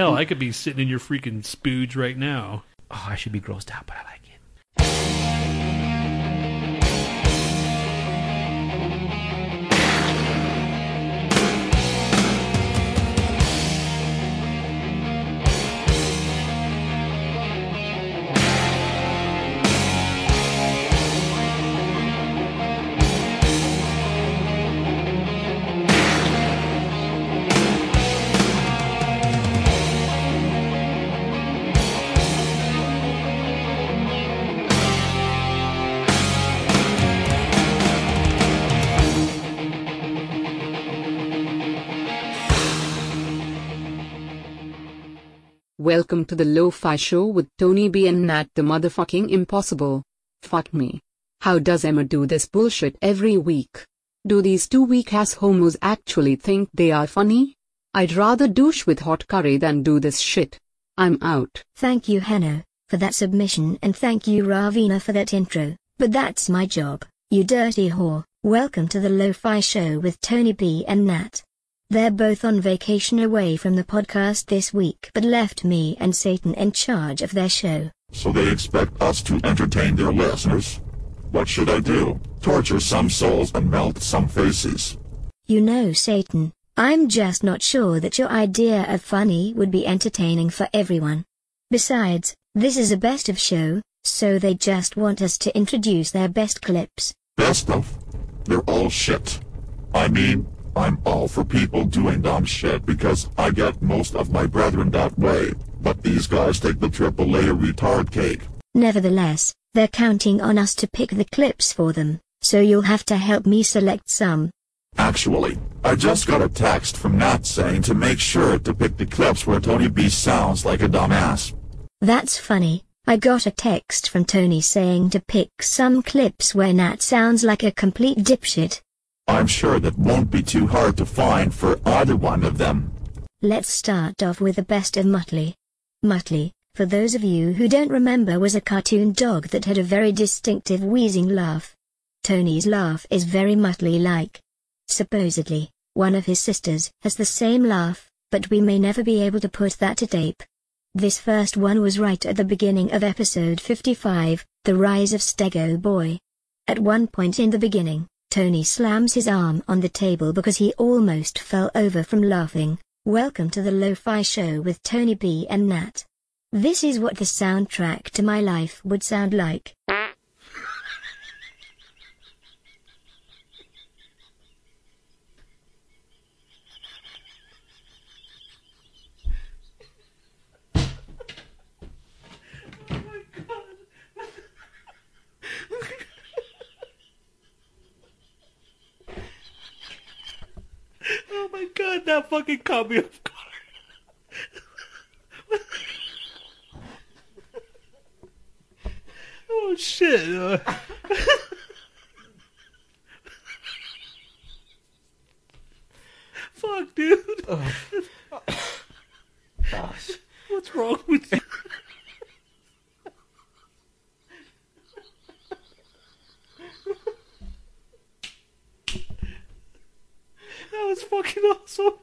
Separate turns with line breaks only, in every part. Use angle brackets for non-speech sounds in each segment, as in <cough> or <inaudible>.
Hell, mm. I could be sitting in your freaking spooge right now.
Oh, I should be grossed out, but I like
Welcome to the Lo-Fi Show with Tony B and Nat the motherfucking impossible. Fuck me. How does Emma do this bullshit every week? Do these two weak ass homos actually think they are funny? I'd rather douche with hot curry than do this shit. I'm out.
Thank you, Hanno, for that submission, and thank you, Ravina, for that intro. But that's my job, you dirty whore. Welcome to the Lo Fi Show with Tony B and Nat. They're both on vacation away from the podcast this week, but left me and Satan in charge of their show.
So they expect us to entertain their listeners? What should I do? Torture some souls and melt some faces?
You know, Satan, I'm just not sure that your idea of funny would be entertaining for everyone. Besides, this is a best of show, so they just want us to introduce their best clips.
Best of? They're all shit. I mean, I'm all for people doing dumb shit because I get most of my brethren that way, but these guys take the triple layer retard cake.
Nevertheless, they're counting on us to pick the clips for them, so you'll have to help me select some.
Actually, I just got a text from Nat saying to make sure to pick the clips where Tony B sounds like a dumbass.
That's funny. I got a text from Tony saying to pick some clips where Nat sounds like a complete dipshit.
I'm sure that won't be too hard to find for either one of them.
Let's start off with the best of Muttley. Muttley, for those of you who don't remember, was a cartoon dog that had a very distinctive wheezing laugh. Tony's laugh is very Muttley-like. Supposedly, one of his sisters has the same laugh, but we may never be able to put that to tape. This first one was right at the beginning of episode 55, The Rise of Stego Boy. At one point in the beginning, Tony slams his arm on the table because he almost fell over from laughing. Welcome to the Lo-Fi Show with Tony B and Nat. This is what the soundtrack to my life would sound like.
Oh my god, that fucking caught me off guard. <laughs> oh shit. <laughs> Fuck, dude. <laughs> What's wrong with you? That was fucking awesome.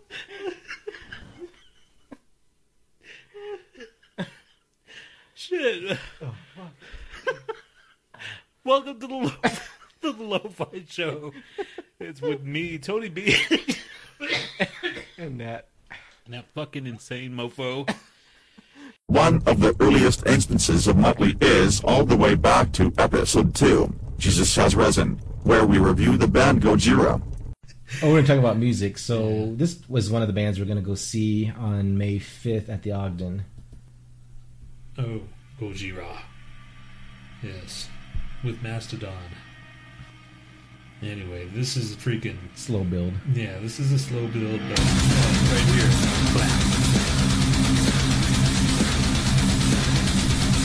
Shit. Welcome to the lo- to the Lo-Fi <laughs> Show. It's with me, Tony B, <laughs>
And that.
and that fucking insane mofo.
One of the earliest instances of Muttley is all the way back to episode 2, Jesus Has Risen, where we review the band Gojira.
Oh, we're gonna talk about music. So this was one of the bands we're gonna go see on May fifth at the Ogden.
Oh, Gojira. Yes, with Mastodon. Anyway, this is a freaking
Slow build.
yeah. This is a slow build, but uh, right here. Blah.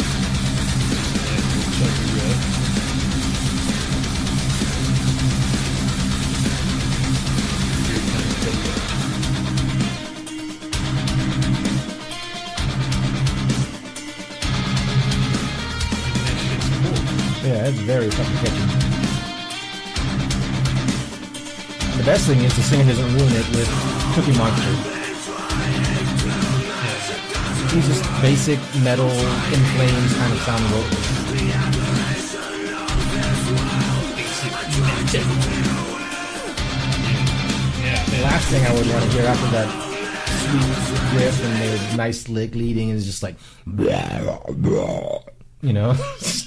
Yeah, chunky riff. Here comes the- That shit's cool.
Yeah, it's very fucking catchy. The best thing is the singer doesn't ruin it with Cookie Monster. He's just basic metal, in flames kind of sound vocals.
Yeah,
The last thing I would want to hear after that sweet riff and the nice lick leading is just like, you know? <laughs>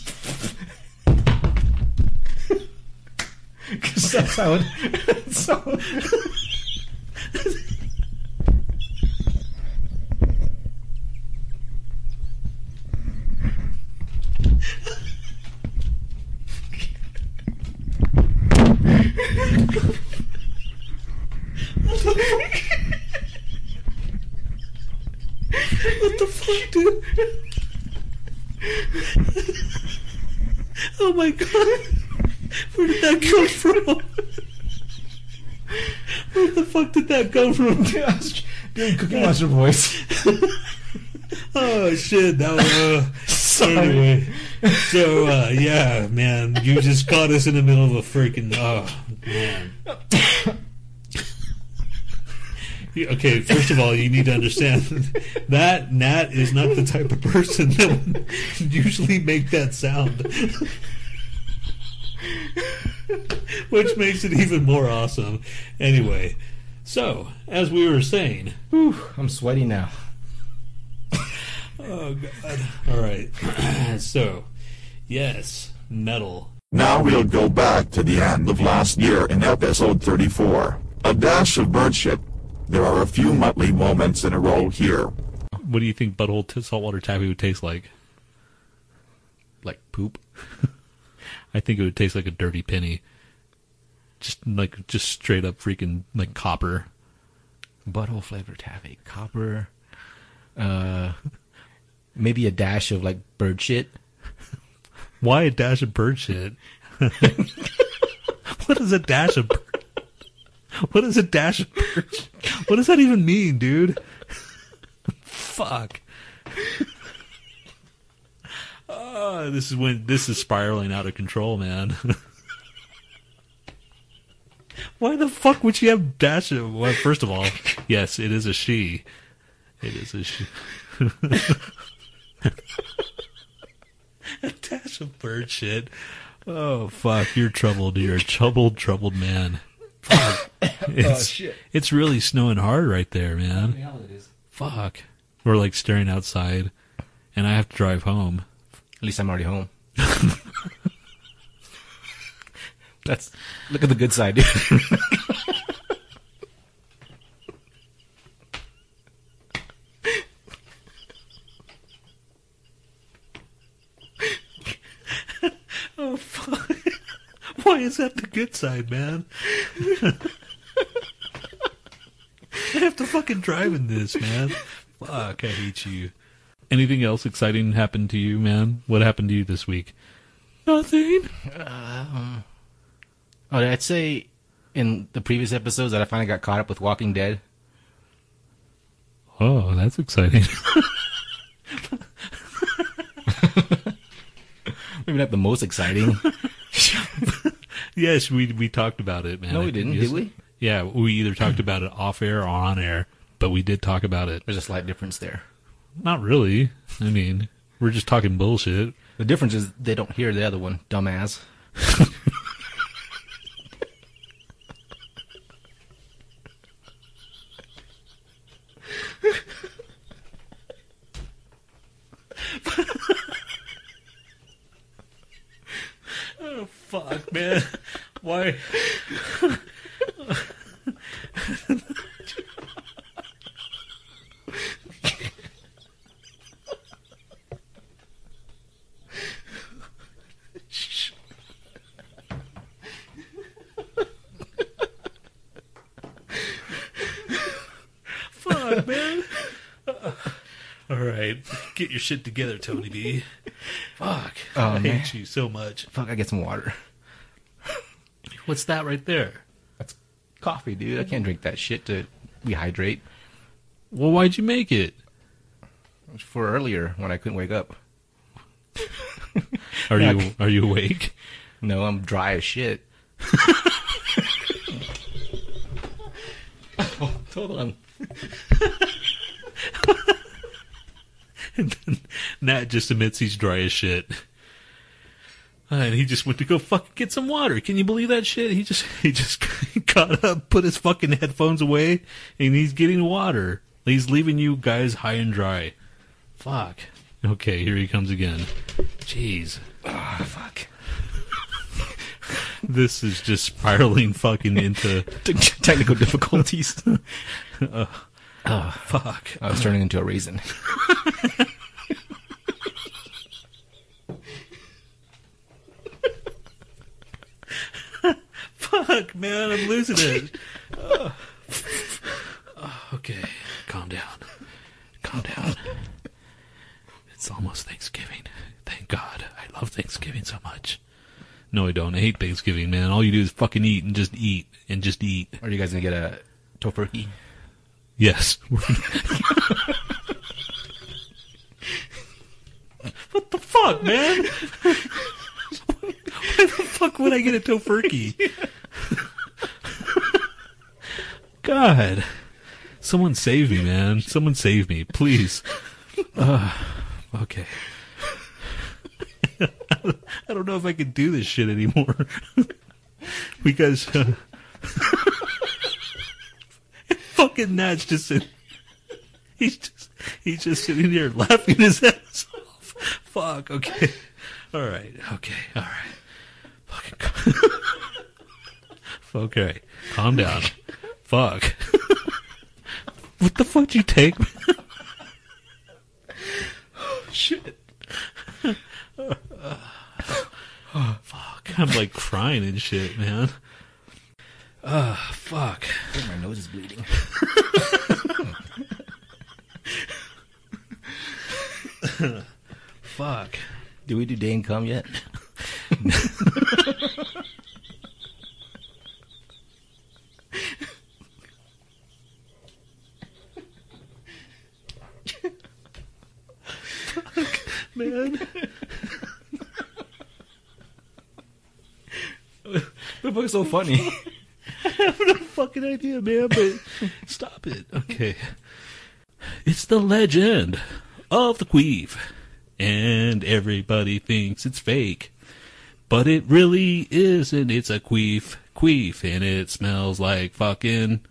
It. <laughs> So,
What the fuck, dude? <laughs> oh my god. Where did that come from? Where the fuck did that come from?
doing Cookie Monster voice. <laughs>
Oh shit, that was uh, so anyway. So uh, yeah, man, you just caught us in the middle of a freaking oh man. Okay, first of all, you need to understand <laughs> that Nat is not the type of person that would usually make that sound. <laughs> Which makes it even more awesome. Anyway, so, as we were saying,
Whew, I'm sweaty now.
Oh God! All right. <clears throat> so, yes, metal.
Now we'll go back to the end of last year in episode 34. A dash of bird shit. There are a few Muttley moments in a row here.
What do you think butthole t- saltwater taffy would taste like?
Like poop. <laughs>
I think it would taste like a dirty penny. Just like just straight up freaking like copper.
Butthole flavored taffy. Copper. Uh, maybe a dash of like bird shit. <laughs>
Why a dash of bird shit? <laughs> what is a dash of bird? <laughs> What is a dash of bird? What does that even mean, dude? Fuck. Oh, this is when this is spiraling out of control, man. Why the fuck would she have dash of? Well, first of all, <laughs> yes, it is a she. It is a she. <laughs> a dash of bird shit. Oh fuck, you're troubled. You're a troubled, troubled man. Fuck. <coughs> It's, oh,
shit.
it's really snowing hard right there, man. Fuck. We're like staring outside, and I have to drive home.
At least I'm already home. <laughs> That's look at the good side, dude. <laughs>
Oh fuck! Why is that the good side, man? I have to fucking drive in this, man. Fuck, I hate you. Anything else exciting happened to you, man? What happened to you this week? Nothing.
Um, oh, I'd say in the previous episodes that I finally got caught up with Walking Dead.
Oh, that's exciting. <laughs>
Maybe not the most exciting. <laughs>
yes, we we talked about it, man.
No, we didn't, did we?
Yeah, we either talked about it off air or on air, but we did talk about it.
There's a slight difference there.
Not really. I mean, we're just talking bullshit.
The difference is they don't hear the other one, dumbass. <laughs>
Oh man! <laughs> Why? Fuck, man. All right, get your shit together, Tony B. Fuck,
Oh,
I
man.
hate you so much.
Fuck, I get some water.
What's that right there?
That's coffee, dude. I can't drink that shit to rehydrate.
Well, why'd you make it?
For earlier when I couldn't wake up. <laughs>
Are you <laughs> are you awake?
No, I'm dry as shit. <laughs> oh, hold on.
and then Nat just admits he's dry as shit. Uh, And he just went to go fucking get some water. Can you believe that shit? He just <laughs> he just <laughs> got up, put his fucking headphones away, and he's getting water. He's leaving you guys high and dry. Fuck. Okay, here he comes again. Jeez.
Ah, fuck. <laughs>
This is just spiraling fucking into
Technical difficulties.
Ah, fuck.
I was turning into a raisin.
Fuck, man, I'm losing it. Ugh. <laughs> okay, calm down. Calm down. It's almost Thanksgiving. Thank God. I love Thanksgiving so much. No, I don't. I hate Thanksgiving, man. All you do is fucking eat and just eat and just eat.
Are you guys gonna get a tofurky?
Yes. <laughs> what the fuck, man? <laughs> Why the fuck would I get a tofurky? God. Someone save me, man. Someone save me, please. Uh, okay. <laughs> I don't know if I can do this shit anymore. <laughs> because uh, <laughs> fucking Nat's just sitting, he's just he's just sitting there laughing his ass off. Fuck. Okay. All right. Okay. All right. Fucking. okay. Calm down. Fuck. <laughs> what the fuck did you take? oh, <laughs> Shit. <sighs> fuck. I'm like crying and shit, man. Uh, fuck.
My nose is bleeding. <laughs>
Fuck.
Do we do day and come yet?
Man. <laughs>
The book's so funny. <laughs>
I have no fucking idea, man, but stop it. Okay. It's the legend of the queef. And everybody thinks it's fake. But it really isn't. It's a queef. Queef. And it smells like fucking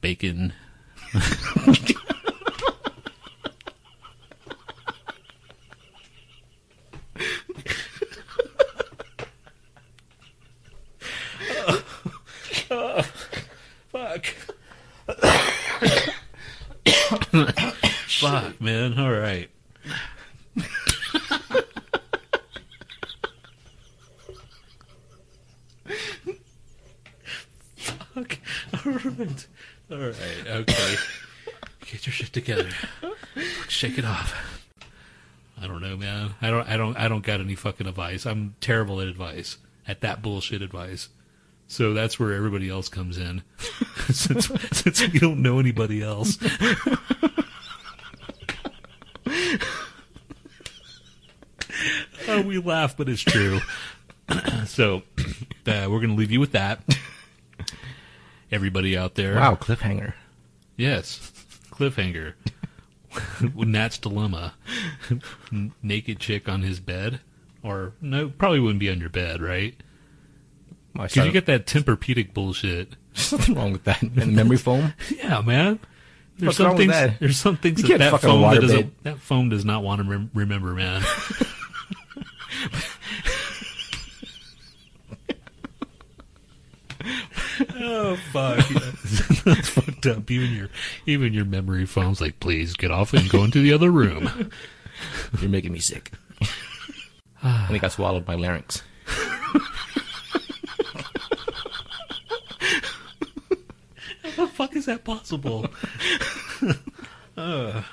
bacon. <laughs> Fuck. Fuck, man. All right. Fuck. All right. All right. Okay. Get your shit together. Fuck, Shake it off. I don't know, man. I don't. I don't. I don't got any fucking advice. I'm terrible at advice. At that bullshit advice. So that's where everybody else comes in. <laughs> since since we don't know anybody else. <laughs> Uh, we laugh, but it's true. <clears throat> so <clears throat> uh, we're gonna leave you with that. Everybody out there,
Wow, cliffhanger.
yes, cliffhanger. <laughs> Nat's dilemma: <laughs> naked chick on his bed, or no, probably wouldn't be on your bed, right? Because you get that Tempur-Pedic bullshit.
There's nothing wrong with that. And memory foam. <laughs>
Yeah, man. There's
What's
some things.
that?
There's some things
You
that that foam that doesn't. That foam does not want to rem- remember, man. oh fuck! <laughs> That's fucked up. Even your even your memory foam's like, please get off and go into the other room. <laughs>
You're making me sick. I think I swallowed my larynx.
How the fuck is that possible? Uh. <laughs>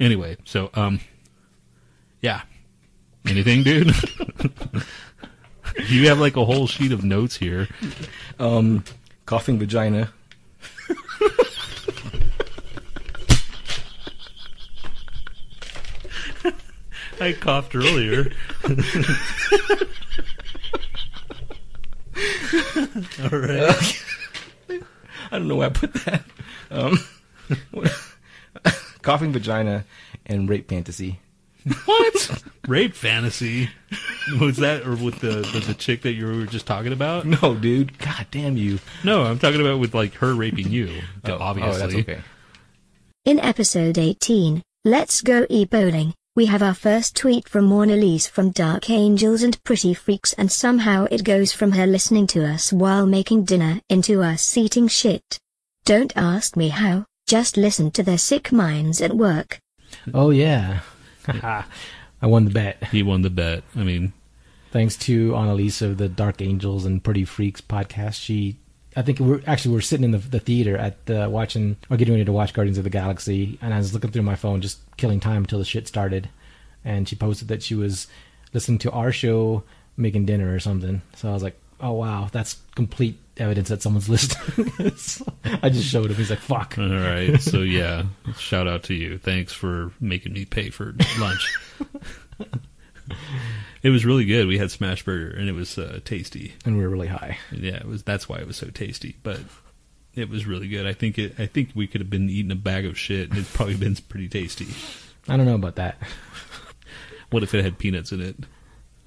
Anyway, so um, yeah. Anything, dude? you have like a whole sheet of notes here.
Um, coughing vagina.
I coughed earlier. All right.
I don't know where I put that. Um, <laughs> coughing vagina and rape fantasy.
What? Rape fantasy? <laughs> Was that or with the with the chick that you were just talking about? <laughs>
No, dude. God damn you.
No, I'm talking about with like her raping you. <laughs> Uh, obviously.
Oh, oh, that's okay.
In episode 18, Let's Go E Bowling, we have our first tweet from Mona Lisa from Dark Angels and Pretty Freaks and somehow it goes from her listening to us while making dinner into us eating shit. Don't ask me how, just listen to their sick minds at work.
Oh yeah. I won the bet.
He won the bet. I mean,
Thanks to Annalise of the Dark Angels and Pretty Freaks podcast. She, I think we're actually we're sitting in the, the theater at the watching or getting ready to watch Guardians of the Galaxy, and I was looking through my phone, just killing time until the shit started, and she posted that she was listening to our show making dinner or something. So I was like, oh wow, that's complete evidence that someone's <laughs> listening. I just showed him. He's like, fuck.
all right. So yeah, shout out to you. Thanks for making me pay for lunch. <laughs> it was really good. We had smash burger and it was uh, tasty.
And we were really high.
Yeah, it was. That's why it was so tasty. But it was really good. I think it. I think we could have been eating a bag of shit and it's probably been pretty tasty.
I don't know about that.
What if it had peanuts in it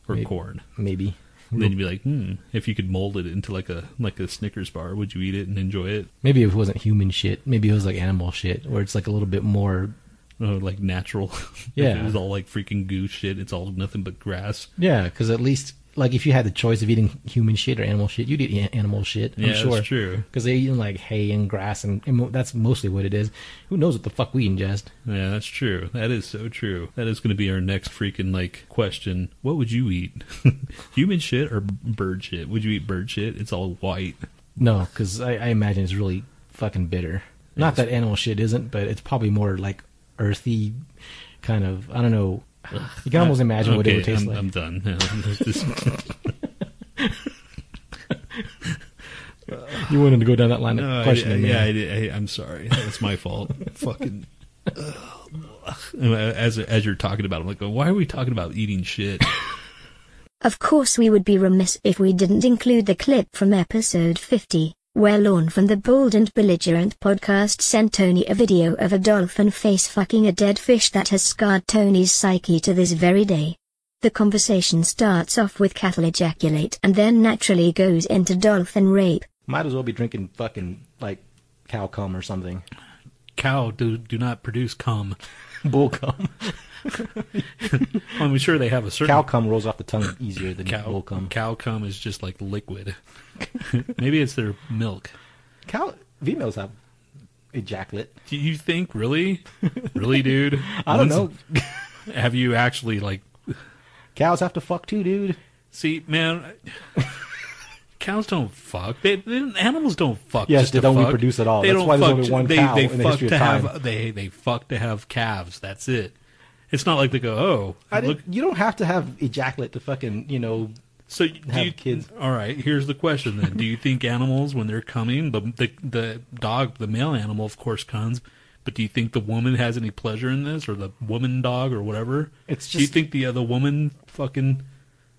or
Maybe.
corn?
Maybe.
Then you'd be like, hmm. If you could mold it into like a like a Snickers bar, would you eat it and enjoy it?
Maybe if it wasn't human shit. Maybe it was like animal shit, where it's like a little bit more.
Oh, like natural.
Yeah. <laughs>
If it was all like freaking goose shit. It's all nothing but grass.
Yeah, because at least like if you had the choice of eating human shit or animal shit, you'd eat animal shit. I'm
Yeah,
sure.
that's true.
Because they eating like hay and grass, and, and mo- that's mostly what it is. Who knows what the fuck we ingest?
Yeah, that's true. That is so true. That is going to be our next freaking like question. What would you eat? <laughs> Human shit or bird shit? Would you eat bird shit? It's all white.
No, because I, I imagine it's really fucking bitter. Not that animal shit isn't, but it's probably more like earthy, kind of. I don't know. You can almost imagine what it would taste
I'm,
like.
I'm done. Yeah,
You wanted to go down that line
no,
of
I,
questioning,
yeah. I, did- I, I'm sorry. That's my fault. Fucking. ugh. As as you're talking about, it, I'm like, why are we talking about eating shit?
Of course, we would be remiss if we didn't include the clip from episode 50, where Lorne from the Bold and Belligerent podcast sent Tony a video of a dolphin face fucking a dead fish that has scarred Tony's psyche to this very day. The conversation starts off with cattle ejaculate and then naturally goes into dolphin rape.
Might as well be drinking fucking like cow cum or something.
Cow do do not produce cum.
Bull cum.
I'm sure they have a certain
Cow cum rolls off the tongue easier than
cow
bull cum.
Cow cum is just like liquid. Maybe it's their milk.
Cow females have ejaculate.
Do you think really, really, dude? <laughs>
I don't
When's-
know. <laughs>
Have you actually like
Cows have to fuck too, dude.
see, man? Cows don't fuck. They, they animals don't fuck.
Yes,
just
they don't
fuck.
reproduce at all.
They
That's
don't
why there's
fuck
only one
they,
cow
they
in the history
to
of time.
have they they fuck to have calves. That's it. It's not like they go, oh,
I
look.
you don't have to have ejaculate to fucking, you know.
So do
have
you,
kids.
All right. Here's the question then: Do you think animals, when they're coming, the the the dog, the male animal, of course, comes. But do you think the woman has any pleasure in this, or the woman dog, or whatever?
It's just,
do you think the other woman fucking?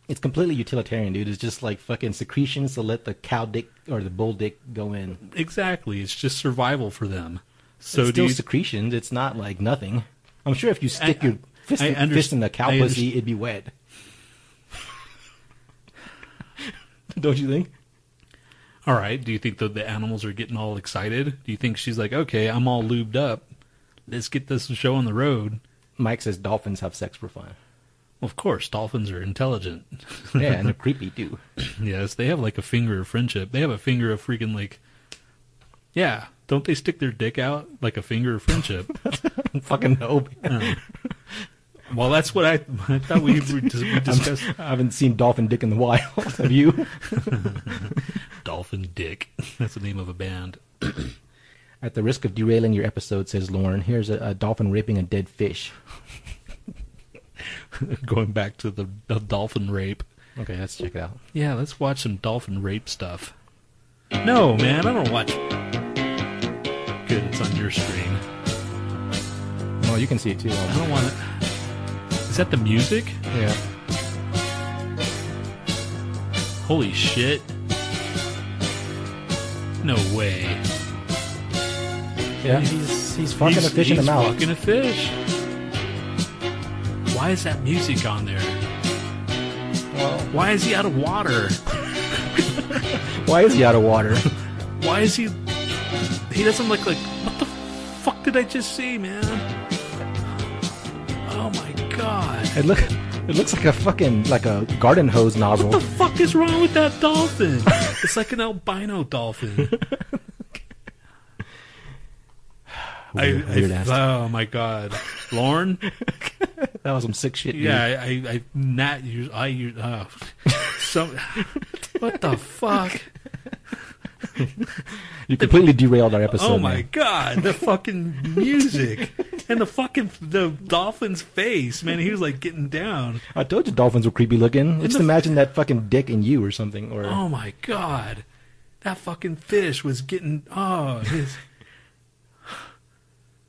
It's completely utilitarian, dude. It's just like fucking secretions to let the cow dick or the bull dick go in.
Exactly. It's just survival for them. So
it's
do
still
you,
secretions. It's not like nothing. I'm sure if you stick
I-
your fist,
I under-
fist in the cow pussy, it'd be wet. <laughs> Don't you think?
all right. Do you think that the animals are getting all excited? Do you think she's like, okay, I'm all lubed up. Let's get this show on the road.
Mike says dolphins have sex for fun.
Of course, dolphins are intelligent. <laughs>
Yeah, and they're creepy too. <laughs>
yes, they have like a finger of friendship. They have a finger of freaking like. Yeah, don't they stick their dick out like a finger of friendship? <laughs>
fucking no. man.
well, that's what I, I thought we, were, we discussed.
I haven't seen dolphin dick in the wild. Have you?
Dolphin Dick. That's the name of a band.
At the risk of derailing your episode, says Lauren, here's a, a dolphin raping a dead fish. <laughs>
Going back to the, the dolphin rape.
Okay, let's check it out.
Yeah, let's watch some dolphin rape stuff. No, man, I don't watch. Good, it's on your screen.
Oh, you can see it too.
I don't want it. Is that the music?
Yeah.
Holy shit. No way.
Yeah.
He's
he's fucking a fish in the
he's
mouth.
fucking a fish. Why is that music on there?
Well,
Why is he out of water? <laughs>
why is he out of water?
Why is he? He doesn't look like. What the fuck did I just see, man? Oh my god!
It look it looks like a fucking like a garden hose nozzle.
What the fuck is wrong with that dolphin? <laughs> it's like an albino dolphin. <laughs>
Weird-
I-
ass.
oh my god, Lauren.
That was some sick shit. dude.
Yeah, I, I, I not use. I use. Oh, <laughs> so, what the fuck? <laughs>
you completely derailed our episode.
Oh my
man.
god, the fucking music and the fucking the dolphin's face, man. He was like getting down.
I told you dolphins were creepy looking. Just
the-
imagine that fucking dick in you or something. Or
Oh my god, that fucking fish was getting. Oh, his,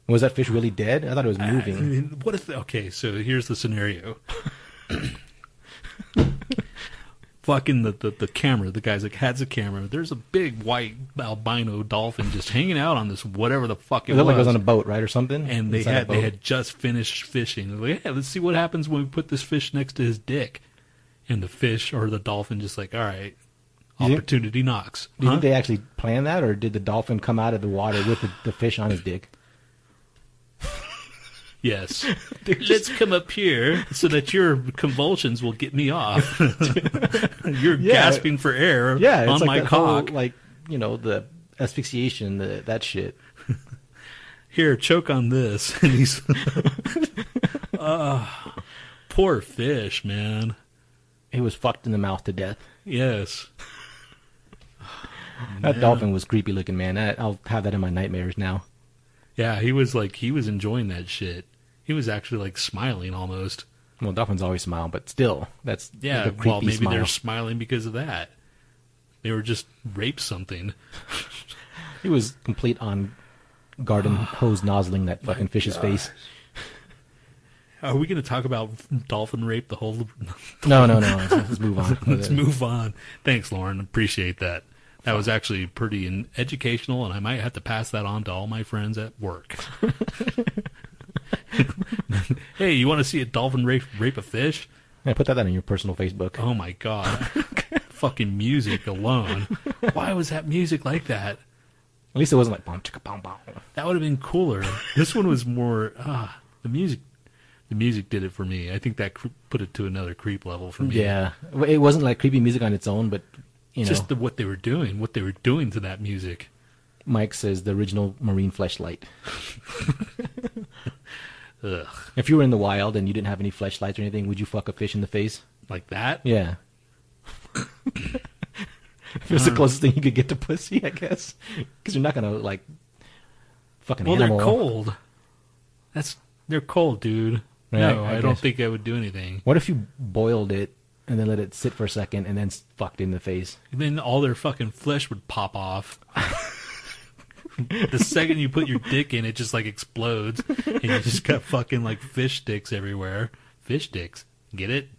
was that fish really dead? I thought it was
I
moving.
mean, what if? The, okay, so here's the scenario. <laughs> fucking the, the the camera. The guy's like has a camera. There's a big white albino dolphin just hanging out on this whatever the fuck it,
It looked like it was
was.
on a boat, right, or something.
and they
Inside a
had they
boat.
had just finished fishing. They're like, yeah, let's see what happens when we put this fish next to his dick. And the fish or the dolphin just like, all right,
You think-
opportunity knocks.
Do you
Huh?
think they actually planned that, or did the dolphin come out of the water with the, the fish on his dick? <laughs>
Yes. <laughs> Let's come up here so that your convulsions will get me off. <laughs> You're
Yeah.
gasping for air
Yeah, it's
on
like
my
that whole,
cock.
like you know the asphyxiation, the, that shit.
Here, choke on this. And he's. Ah, poor fish, man.
He was fucked in the mouth to death.
Yes.
That
Yeah.
dolphin was creepy looking, man. That, I'll have that in my nightmares now.
Yeah, he was like, he was enjoying that shit. He was actually like smiling almost.
Well, dolphins always smile, but still, that's
Yeah,
like a
well, maybe
smile.
they're smiling because of that. They were just raped something. <laughs>
He was complete on garden <sighs> hose nozzling that fucking fish's face.
Are we going to talk about dolphin rape the whole? <laughs>
No, no, no. Let's, let's move on. <laughs>
Let's move on. Thanks, Lauren. Appreciate that. That was actually pretty in- educational, and I might have to pass that on to all my friends at work. <laughs> hey, you want to see a dolphin rape rape a fish?
Yeah, put that on your personal Facebook.
Oh my god! <laughs> Fucking music alone. Why was that music like that?
At least it wasn't like bom chicka bom bom.
That would have been cooler. This one was more. Ah, the music. The music did it for me. I think that cre- put it to another creep level for me.
Yeah, it wasn't like creepy music on its own, but you know,
just the, what they were doing, what they were doing to that music.
Mike says the original marine flashlight. <laughs>
Ugh,
If you were in the wild and you didn't have any flashlights or anything, would you fuck a fish in the face?
like that.
Yeah. <laughs> it was the uh. closest thing you could get to pussy, I guess. Because you're not gonna like fucking
Well,
animal.
they're cold. That's they're cold, dude.
Right,
no,
I
I, don't think I would do anything.
What if you boiled it and then let it sit for a second and then fucked in the face?
And then all their fucking flesh would pop off. the second you put your dick in, it just like explodes, and you just got fucking like fish sticks everywhere. Fish sticks, get it?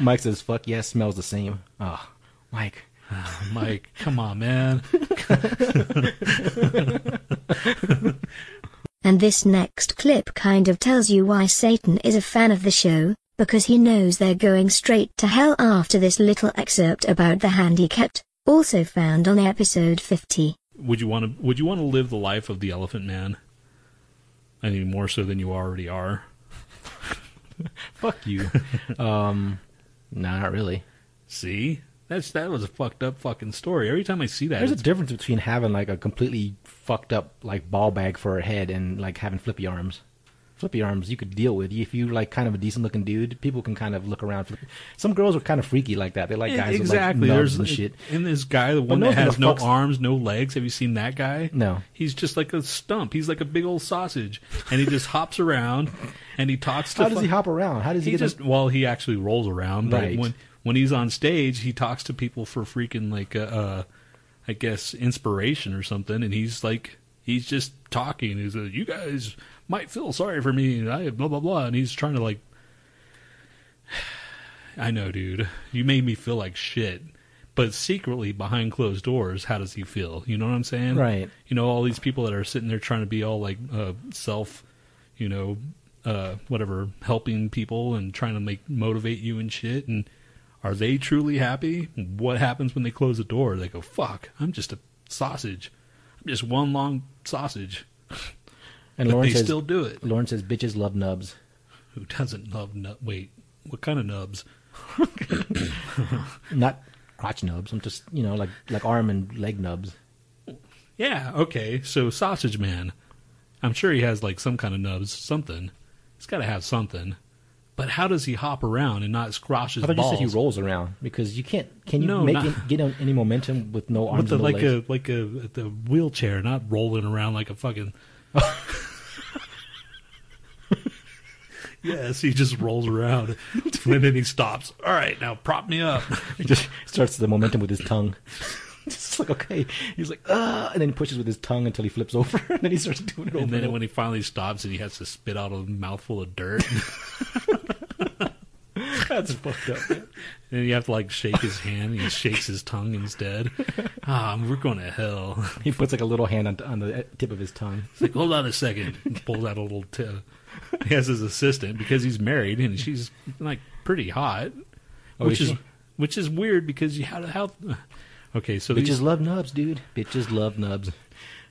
Mike says, "Fuck yeah, smells the same." Oh, Mike.
Ah, Mike, come on, man. <laughs>
And this next clip kind of tells you why Satan is a fan of the show, because he knows they're going straight to hell after this little excerpt about the handicapped, also found on episode 50.
Would you want to? Would you want to live the life of the Elephant Man? I mean, more so than you already are. <laughs>
Fuck you. <laughs> um, no, not really.
See, that's that was a fucked up fucking story. Every time I see that,
There's a difference between having like a completely fucked up like ball bag for a head and like having flippy arms. Flippy arms you could deal with if you like kind of a decent looking dude. People can kind of look around. Some girls are kind of freaky like that. They like guys
exactly.
with like
There's
and shit.
And this guy, the one
no
that has no arms, no legs. Have you seen that guy?
No.
He's just like a stump. He's like a big old sausage, and he just <laughs> hops around and he talks to.
How does he hop around? How does he,
He
get
just well, he actually rolls around. But
Right.
when when he's on stage, he talks to people for freaking like uh, uh I guess inspiration or something, and he's like he's just talking. He's like, you guys might feel sorry for me, and I blah blah blah, and he's trying to like. <sighs> I know, dude. You made me feel like shit, but secretly behind closed doors, how does he feel? You know what I'm saying?
Right.
You know, all these people that are sitting there trying to be all like uh, self, you know, uh, whatever, helping people and trying to make motivate you and shit. And are they truly happy? What happens when they close the door? They go, "Fuck, I'm just a sausage. I'm just one long sausage."
And Lauren
they
says,
still do it.
Lauren says, bitches love nubs.
Who doesn't love nut? Wait, what kind of nubs? <laughs>
Not crotch nubs. I'm just, you know, like like arm and leg nubs.
Yeah, okay. So Sausage Man, I'm sure he has like some kind of nubs, something. He's got to have something. But how does he hop around and not squash his
I thought
balls?
you said he rolls around because you can't. Can you
No,
make
not-
it, get any momentum with no arms
with the,
and no
like
legs?
a like a the wheelchair, not rolling around like a fucking. <laughs> yes, he just rolls around, <laughs> and then he stops. All right, now prop me up. <laughs>
He just starts the momentum with his tongue. It's like okay, he's like ah, and then he pushes with his tongue until he flips over, and then he starts doing it over.
And then when he finally stops, and he has to spit out a mouthful of dirt. <laughs>
that's fucked up. Man.
And you have to like shake his hand. He shakes his tongue instead. <laughs> Ah, we're going to hell.
He puts like a little hand on, on the tip of his tongue.
It's like, hold on a second. He pulls out a little. T- he has his assistant because he's married and she's like pretty hot,
Oh,
which
is
is
she?
which is weird because you how how. Okay, so
Bitches
these,
love nubs, dude. Bitches love nubs.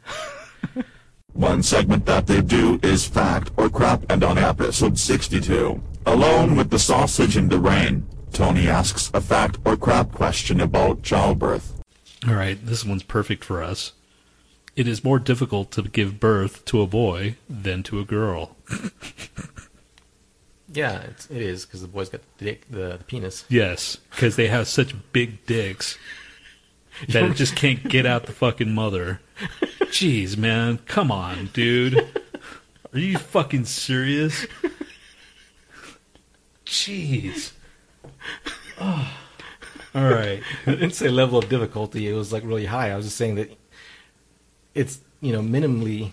<laughs>
One segment that they do is fact or crap, and on episode 62, alone with the sausage in the rain, Tony asks a fact or crap question about childbirth.
all right, this one's perfect for us. It is more difficult to give birth to a boy than to a girl. <laughs>
Yeah, it's, it is because the boy's got the, dick, the, the penis.
Yes, because they have such big dicks <laughs> that it just can't get out the fucking mother. <laughs> Jeez, man, come on, dude. Are you fucking serious? Jeez. Oh. All right.
I didn't say level of difficulty. It was like really high. I was just saying that it's you know minimally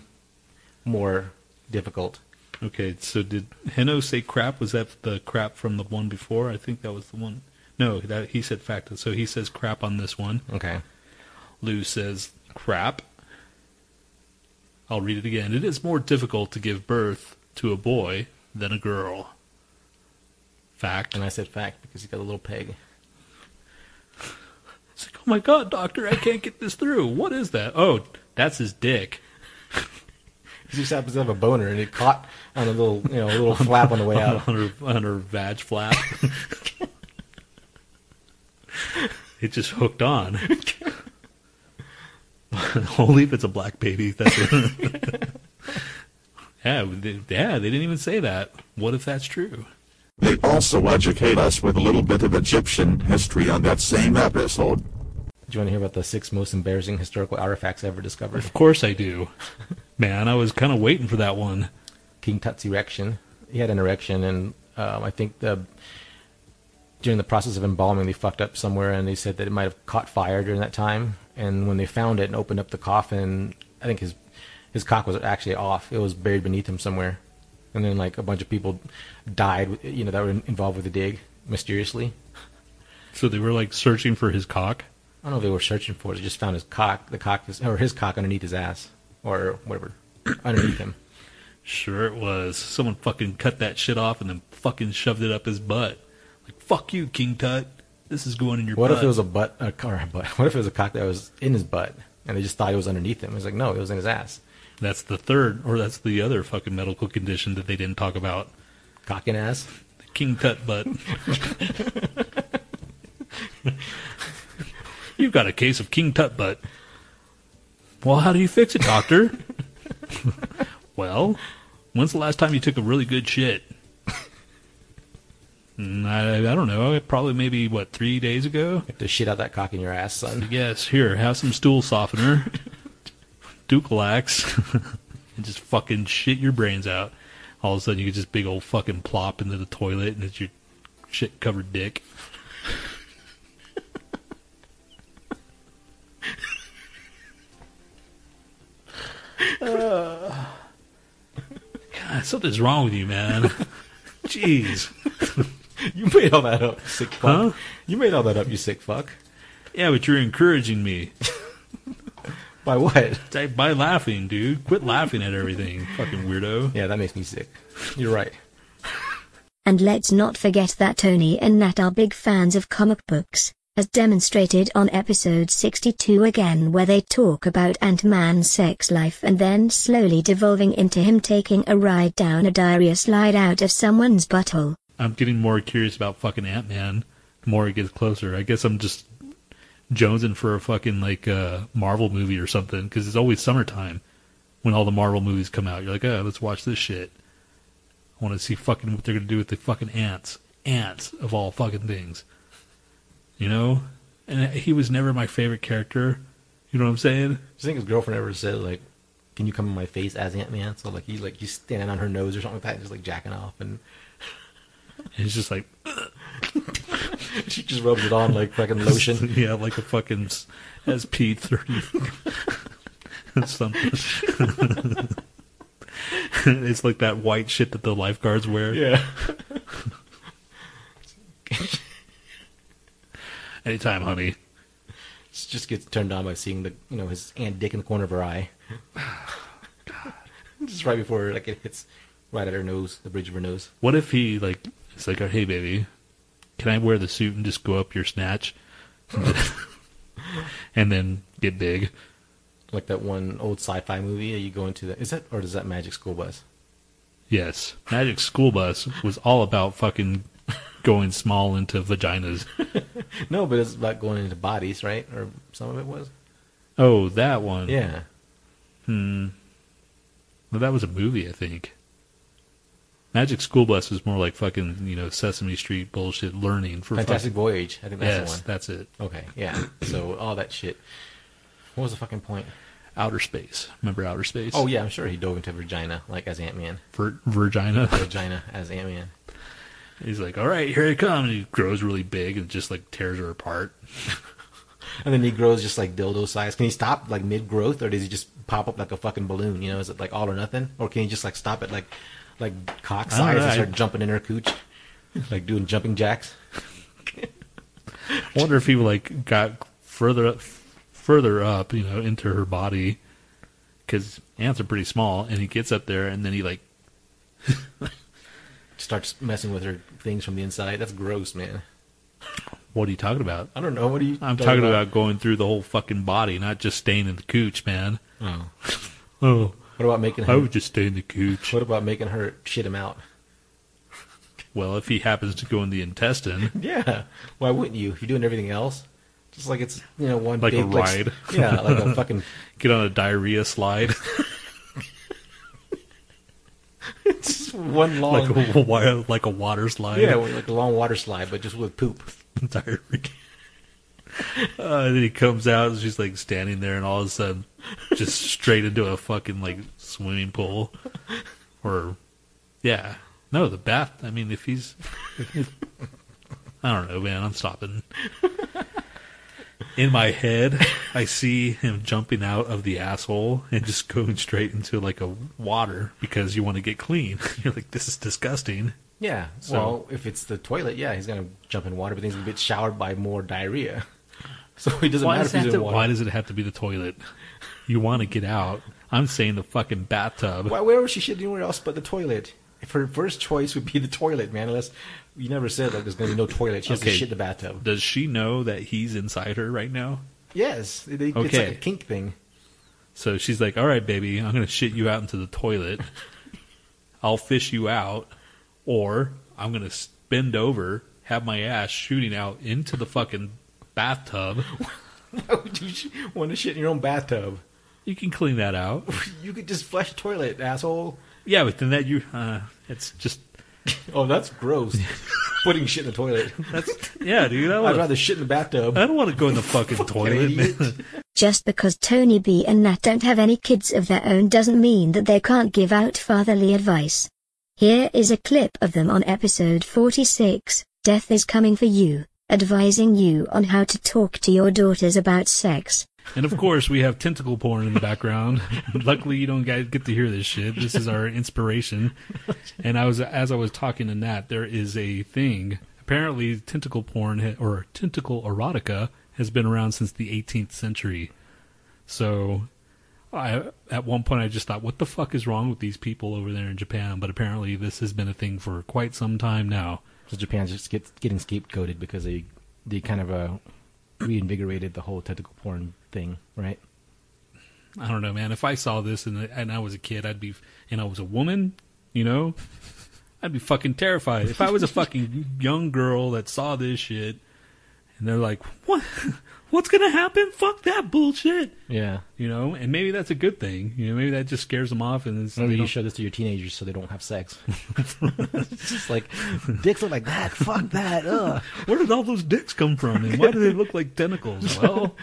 more difficult.
Okay, so did Heno say crap? Was that the crap from the one before? I think that was the one. No, that he said fact. So he says crap on this one.
Okay.
Lou says crap. I'll read it again. It is more difficult to give birth to a boy than a girl. Fact.
And I said fact because he got a little peg.
It's like, oh my god, doctor, I can't get this through. What is that? Oh, that's his dick. <laughs>
He just happens to have a boner and it caught on a little you know a little <laughs> flap on the way out.
on her, on her vag flap. <laughs> <laughs> it just hooked on. <laughs> Only if it's a black baby. That's it. <laughs> yeah, they, yeah, they didn't even say that. What if that's true?
They also educate us with a little bit of Egyptian history on that same episode.
Do you want to hear about the six most embarrassing historical artifacts ever discovered?
Of course I do. Man, I was kind of waiting for that one.
King Tut's erection. He had an erection, and um, I think the during the process of embalming, they fucked up somewhere, and they said that it might have caught fire during that time. And when they found it and opened up the coffin, I think his his cock was actually off. It was buried beneath him somewhere. And then like a bunch of people died, you know, that were involved with the dig mysteriously.
So they were like searching for his cock.
I don't know if they were searching for it. They just found his cock, the cock, is, or his cock underneath his ass, or whatever, <clears throat> underneath him.
Sure it was. Someone fucking cut that shit off and then fucking shoved it up his butt. Fuck you, King Tut. This is going in your butt.
What
butt.
if it was a butt, a, a butt? <laughs> What if it was a cock that was in his butt, and they just thought it was underneath him? It was like, no, it was in his ass.
That's the third, or that's the other fucking medical condition that they didn't talk about.
Cock and ass.
The King Tut butt. <laughs> You've got a case of King Tut butt. Well, how do you fix it, doctor? <laughs> well, when's the last time you took a really good shit? Mm, I, I don't know. Probably maybe, what, three days ago?
Have to shit out that cock in your ass, son.
Yes, here, have some stool softener, <laughs> Dulcolax, <laughs> and just fucking shit your brains out. All of a sudden, you get this big old fucking plop into the toilet, and it's your shit covered dick. <laughs> God, something's wrong with you, man. Jeez. <laughs>
You made all that up, you sick fuck.
Huh?
You made all that up, you sick fuck.
Yeah, but you're encouraging me <laughs>
By what?
by laughing, dude. Quit laughing at everything, fucking weirdo.
Yeah, that makes me sick. You're right. <laughs>
And let's not forget that Tony and Nat are big fans of comic books, as demonstrated on episode 62 again where they talk about Ant-Man's sex life and then slowly devolving into him taking a ride down a diarrhea slide out of someone's butthole.
I'm getting more curious about fucking Ant Man. The more it gets closer, I guess I'm just jonesing for a fucking like uh, Marvel movie or something because it's always summertime when all the Marvel movies come out. You're like, oh, let's watch this shit. I want to see fucking what they're gonna do with the fucking ants, ants of all fucking things. You know, and he was never my favorite character. You know what I'm saying?
Do you think his girlfriend ever said like, "Can you come in my face as Ant Man?" So like he's like he's standing on her nose or something like that, and just like jacking off, and
And it's just like, <laughs>
she just rubs it on like fucking lotion. <laughs>
yeah, like a fucking SP thirty <laughs> something. it's like that white shit that the lifeguards wear.
yeah.
Anytime, honey.
She just gets turned on by seeing the you know his ant dick in the corner of her eye. <sighs> Oh, just right before like it hits right at her nose, the bridge of her nose.
What if he like? It's like, hey, baby, can I wear the suit and just go up your snatch, <laughs> and then get big?
Like that one old sci-fi movie that you go into. That is that or is that Magic School Bus?
Yes, Magic School Bus was all about fucking going small into vaginas. <laughs>
No, but it's about going into bodies, right? Or some of it was.
Oh, that one.
Yeah.
Hmm. Well, that was a movie, I think. Magic School Bus was more like fucking, you know, Sesame Street bullshit learning for
Fantastic
fucking.
Voyage. I think that's
yes,
the one.
that's it.
Okay, yeah. <clears throat> So all that shit. What was the fucking point?
Outer space. Remember outer space?
Oh yeah, I'm sure he dove into Virginia like as Ant Man.
Vir- Virginia. <laughs>
Vagina as Ant Man.
He's like, all right, here it comes. And he grows really big and just like tears her apart. <laughs>
And then he grows just like dildo size. Can he stop like mid growth, or does he just pop up like a fucking balloon? You know, is it like all or nothing, or can he just like stop it like like cock size and start jumping in her cooch, <laughs> like doing jumping jacks?
I wonder if he like got further up, further up, you know, into her body, because ants are pretty small, and he gets up there, and then he like <laughs>
Starts messing with her things from the inside. That's gross, man.
What are you talking about?
I don't know. What are you?
I'm talking about going through the whole fucking body, not just staying in the cooch, man.
Oh. <laughs>
Oh,
What about making
I would just stay in the cooch.
What about making her shit him out?
Well, if he happens to go in the intestine, <laughs>
Yeah. Why wouldn't you? If you're doing everything else, just like it's you know one
Like a
big like,
ride.
yeah, like a <laughs> fucking.
get on a diarrhea slide, <laughs>
It's just one long.
like a like a water slide.
yeah, like a long water slide, but just with poop.
diarrhea. Uh, and then he comes out, and she's like standing there, and all of a sudden, just straight into a fucking like swimming pool, or yeah, no, the bath. I mean, if he's, I don't know, man. I'm stopping. In my head, I see him jumping out of the asshole and just going straight into like a water because you want to get clean. <laughs> You're like, this is disgusting.
Yeah.
So-
well, if it's the toilet, yeah, he's gonna jump in water, but then he's gonna get showered by more diarrhea. <laughs> So it doesn't
Why
matter
does,
if
it
he's in
to,
water.
why does it have to be the toilet? You want to get out. I'm saying the fucking bathtub.
Why, where was she shit anywhere else but the toilet? If her first choice would be the toilet, man, unless you never said like there's gonna be no toilet, she has
Okay.
to shit the bathtub.
Does she know that he's inside her right now?
Yes, it, it's like a kink thing.
So she's like, "All right, baby, I'm gonna shit you out into the toilet. I'll fish you out, or I'm gonna bend over, have my ass shooting out into the fucking bathtub. <laughs>
Why would you want to shit in your own bathtub?
You can clean that out. <laughs>
You could just flush the toilet, asshole.
Yeah, but then that you, uh, it's just <laughs>
Oh, that's gross. Putting shit in the toilet.
that's yeah, dude. I,
I'd rather shit in the bathtub.
I don't want to go in the fucking toilet, man.
Just because Tony B and Nat don't have any kids of their own doesn't mean that they can't give out fatherly advice. Here is a clip of them on episode 46 Death is Coming for You, advising you on how to talk to your daughters about sex.
And of course, we have tentacle porn in the background. <laughs> Luckily, you don't get to hear this shit. This is our inspiration. And I was, as I was talking to Nat, there is a thing. Apparently, tentacle porn or tentacle erotica has been around since the 18th century. So, I at one point I just thought, what the fuck is wrong with these people over there in Japan? But apparently, this has been a thing for quite some time now.
So Japan's just get, getting scapegoated because they they kind of uh, reinvigorated the whole tentacle porn thing, right?
I don't know, man. If I saw this and, and I was a kid, I'd be, and I was a woman, you know, I'd be fucking terrified. If I was a fucking young girl that saw this shit, and they're like, "What? <laughs> What's gonna happen? Fuck that bullshit,"
Yeah.
you know. And maybe that's a good thing. You know, maybe that just scares them off, and it's,
Maybe you show this to your teenagers so they don't have sex. <laughs> it's just like dicks look like that. Fuck that. Ugh. <laughs>
where did all those dicks come from, and why do they look like tentacles? Well,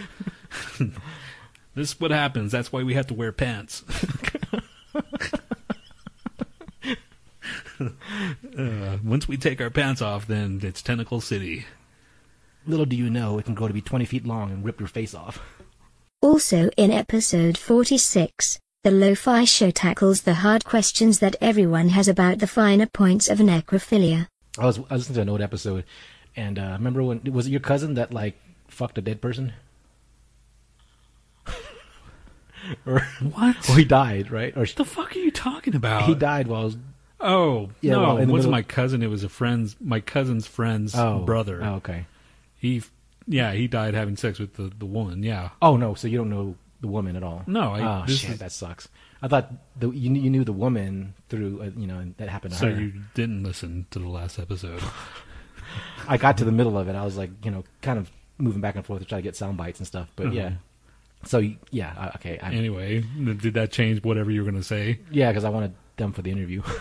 this is what happens. That's why we have to wear pants. uh, once we take our pants off, then it's Tentacle City.
Little do you know, it can grow to be 20 feet long and rip your face off.
Also in episode 46, the Lo-Fi Show tackles the hard questions that everyone has about the finer points of necrophilia.
I was I was listening to an old episode, and uh, remember when was it your cousin that like fucked a dead person? <laughs> or
What?
or he died, right? Or
What the fuck are you talking about?
he died while I was
Oh
Yeah,
no,
well,
it wasn't
middle-
my cousin. It was a friend's, my cousin's friend's
oh
brother.
Oh, okay.
He, yeah, he died having sex with the the woman. Yeah.
Oh no, so you don't know the woman at all?
No, I-
oh
this
shit,
is-
that sucks. I thought the, you knew- you knew the woman through uh, you know that happened to
So
her.
you didn't listen to the last episode. <laughs>
I got to the middle of it. I was like, you know, kind of moving back and forth to try to get sound bites and stuff. But
Uh-huh.
yeah. So yeah, I- okay. I,
anyway, did that change whatever you were going to say?
Yeah, because I wanted them for the interview. <laughs>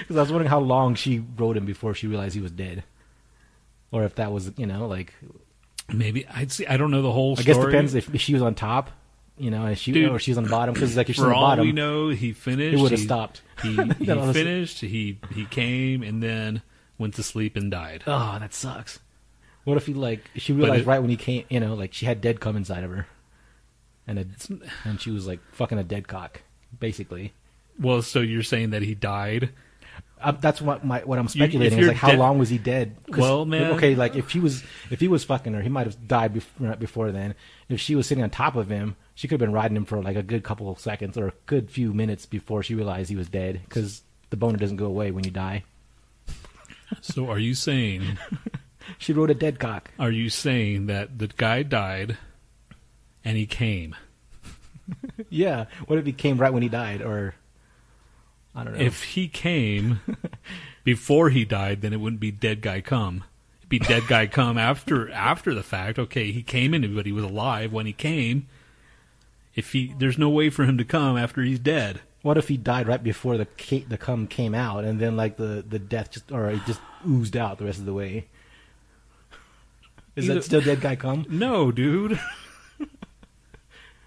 Because I was wondering how long she wrote him before she realized he was dead, or if that was you know like
Maybe I'd see. I don't know the whole story.
I
story.
guess depends if, if she was on top, you know, and she
Dude,
or she's on the bottom. Because like if she's on the bottom,
we know, he finished.
it would have
he-
stopped.
He, <laughs> he
all of a sudden-
finished. He he came and then went to sleep and died.
Oh, that sucks. What if he like she realized
it-
right when he came, you know, like she had dead cum inside of her, and it, and she was like fucking a dead cock, basically.
Well, so you're saying that he died?
Uh, that's what my what I'm speculating is
you're
like how
dead-
long was he dead?
Well, man-
okay, like if he was if he was fucking her, he might have died before, before then. If she was sitting on top of him, she could have been riding him for like a good couple of seconds or a good few minutes before she realized he was dead because the boner doesn't go away when you die.
So are you saying? <laughs>
She wrote a dead cock.
Are you saying that the guy died, and he came? <laughs>
Yeah. What if he came right when he died, or I don't know.
If he came <laughs> before he died, then it wouldn't be dead guy come. It'd be dead guy come after after the fact. Okay, he came in, but he was alive when he came. If he, there's no way for him to come after he's dead.
What if he died right before the the cum came out, and then like the the death just or it just oozed out the rest of the way? Is
Either-
that still dead guy cum? <laughs>
No, dude.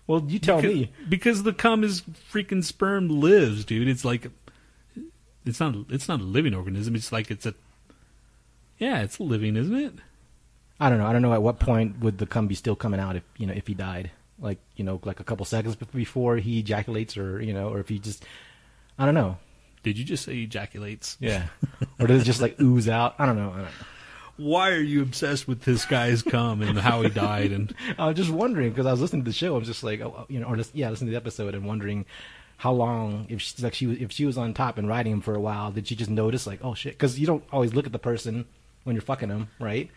Well, you tell
because,
me.
because the cum is freaking sperm lives, dude. It's like it's not it's not a living organism. It's like it's a yeah, it's living, isn't it?
I don't know. I don't know at what point would the cum be still coming out if you know if he died, like you know, like a couple seconds before he ejaculates, or you know, or if he just, I don't know.
Did you just say ejaculates?
Yeah. or does it just like ooze out? I don't know. I don't know.
Why are you obsessed with this guy's cum and how he died? And <laughs>
I was just wondering because I was listening to the show. I was just like, oh, you know, or just yeah, listening to the episode and wondering how long if she's like she was if she was on top and riding him for a while, did she just notice like oh shit? Because you don't always look at the person when you're fucking them, right?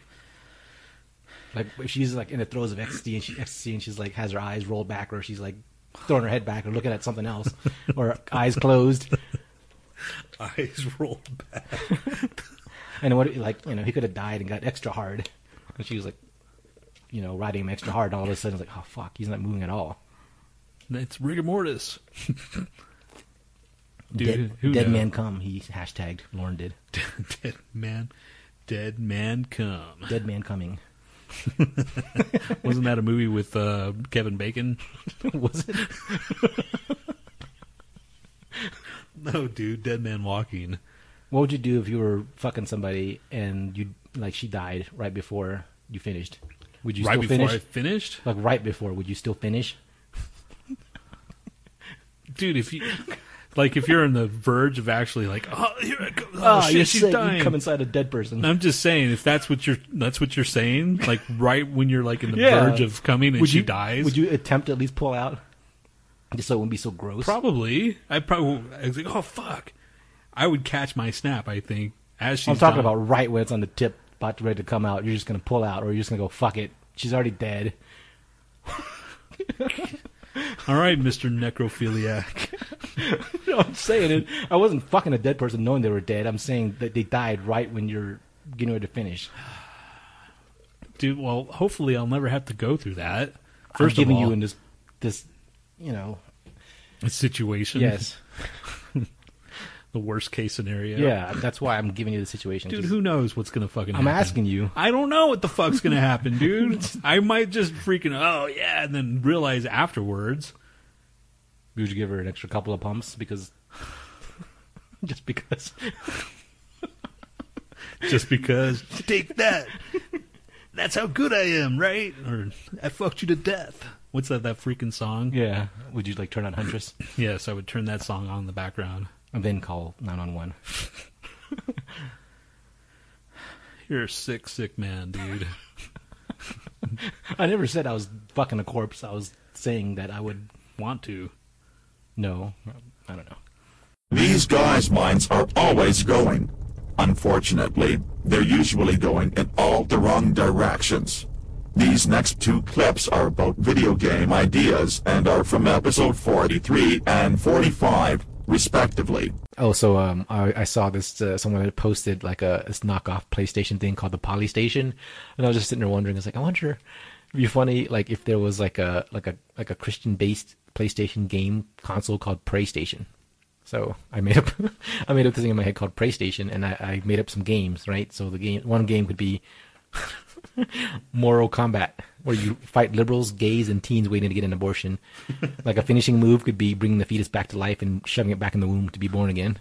Like if she's like in the throes of ecstasy and she ecstasy and she's like has her eyes rolled back or she's like throwing her head back or looking at something else <laughs> or eyes closed.
eyes rolled back.
And what like you know he could have died and got extra hard, and she was like, you know, riding him extra hard. And all of a sudden, it's like, oh fuck, he's not moving at all.
It's rigor mortis. <laughs> Dude,
dead
who
dead
knows?
man come. He hashtagged. Lauren did. <laughs>
dead man, dead man come.
Dead man coming. <laughs>
Wasn't that a movie with uh, Kevin Bacon?
Was it?
No, dude, Dead Man Walking.
What would you do if you were fucking somebody and you like she died right before you finished? Would you
right
still
before
finish?
I finished,
Like right before, would you still finish?
Dude. If you Like if you're on the verge of actually like, oh, here I go. Oh,
Oh,
shit,
you're
she's
sick. You
dying.
come inside a dead person.
I'm just saying, if that's what you're, that's what you're saying. Like right when you're like in the
Yeah.
verge of coming and
would
she
you
dies.
Would you attempt to at least pull out, just so it wouldn't be so gross?
Probably. I probably. I was like, oh fuck. I would catch my snap. I think as she's.
I'm talking
dying.
about right when it's on the tip, about to ready to come out. You're just gonna pull out, or you're just gonna go fuck it. She's already dead. <laughs>
All right, Mister Necrophiliac. <laughs>
No, I'm saying it. I wasn't fucking a dead person knowing they were dead. I'm saying that they died right when you're getting ready to finish. <sighs>
Dude, well, hopefully I'll never have to go through that.
I'm
First of
giving
all,
you in this, this, you know,
situation.
yes, <laughs>
The worst case scenario.
yeah. That's why I'm giving you the situation.
Dude,
'cause
who knows what's gonna fucking happen?
I'm
happen?
asking you.
I don't know what the fuck's gonna happen, dude. <laughs> I might just freaking oh yeah, and then realize afterwards.
Would you give her an extra couple of pumps because, <laughs> just because? <laughs>
Just because take that. That's how good I am, right? Or I fucked you to death. What's that that freaking song?
Yeah. Would you like turn on Huntress
Yes, I would turn that song on in the background.
And then call nine one one? <laughs>
You're a sick, sick man, dude. <laughs>
I never said I was fucking a corpse. I was saying that I would.
Want to.
No, I don't know.
These guys' minds are always going. Unfortunately, they're usually going in all the wrong directions. These next two clips are about video game ideas and are from episode 43 and 45, respectively.
Oh, so um, I, I saw this. Uh, someone had posted like a this knockoff PlayStation thing called the Poly Station, and I was just sitting there wondering. I was like, I wonder, it'd be funny like if there was like a like a like a Christian based PlayStation game console called PrayStation. So I made up <laughs> I made up this thing in my head called PrayStation, and I, I made up some games. Right. So the game one game could be <laughs> moral combat, where you fight liberals, gays, and teens waiting to get an abortion. <laughs> like a finishing move could be bringing the fetus back to life and shoving it back in the womb to be born again.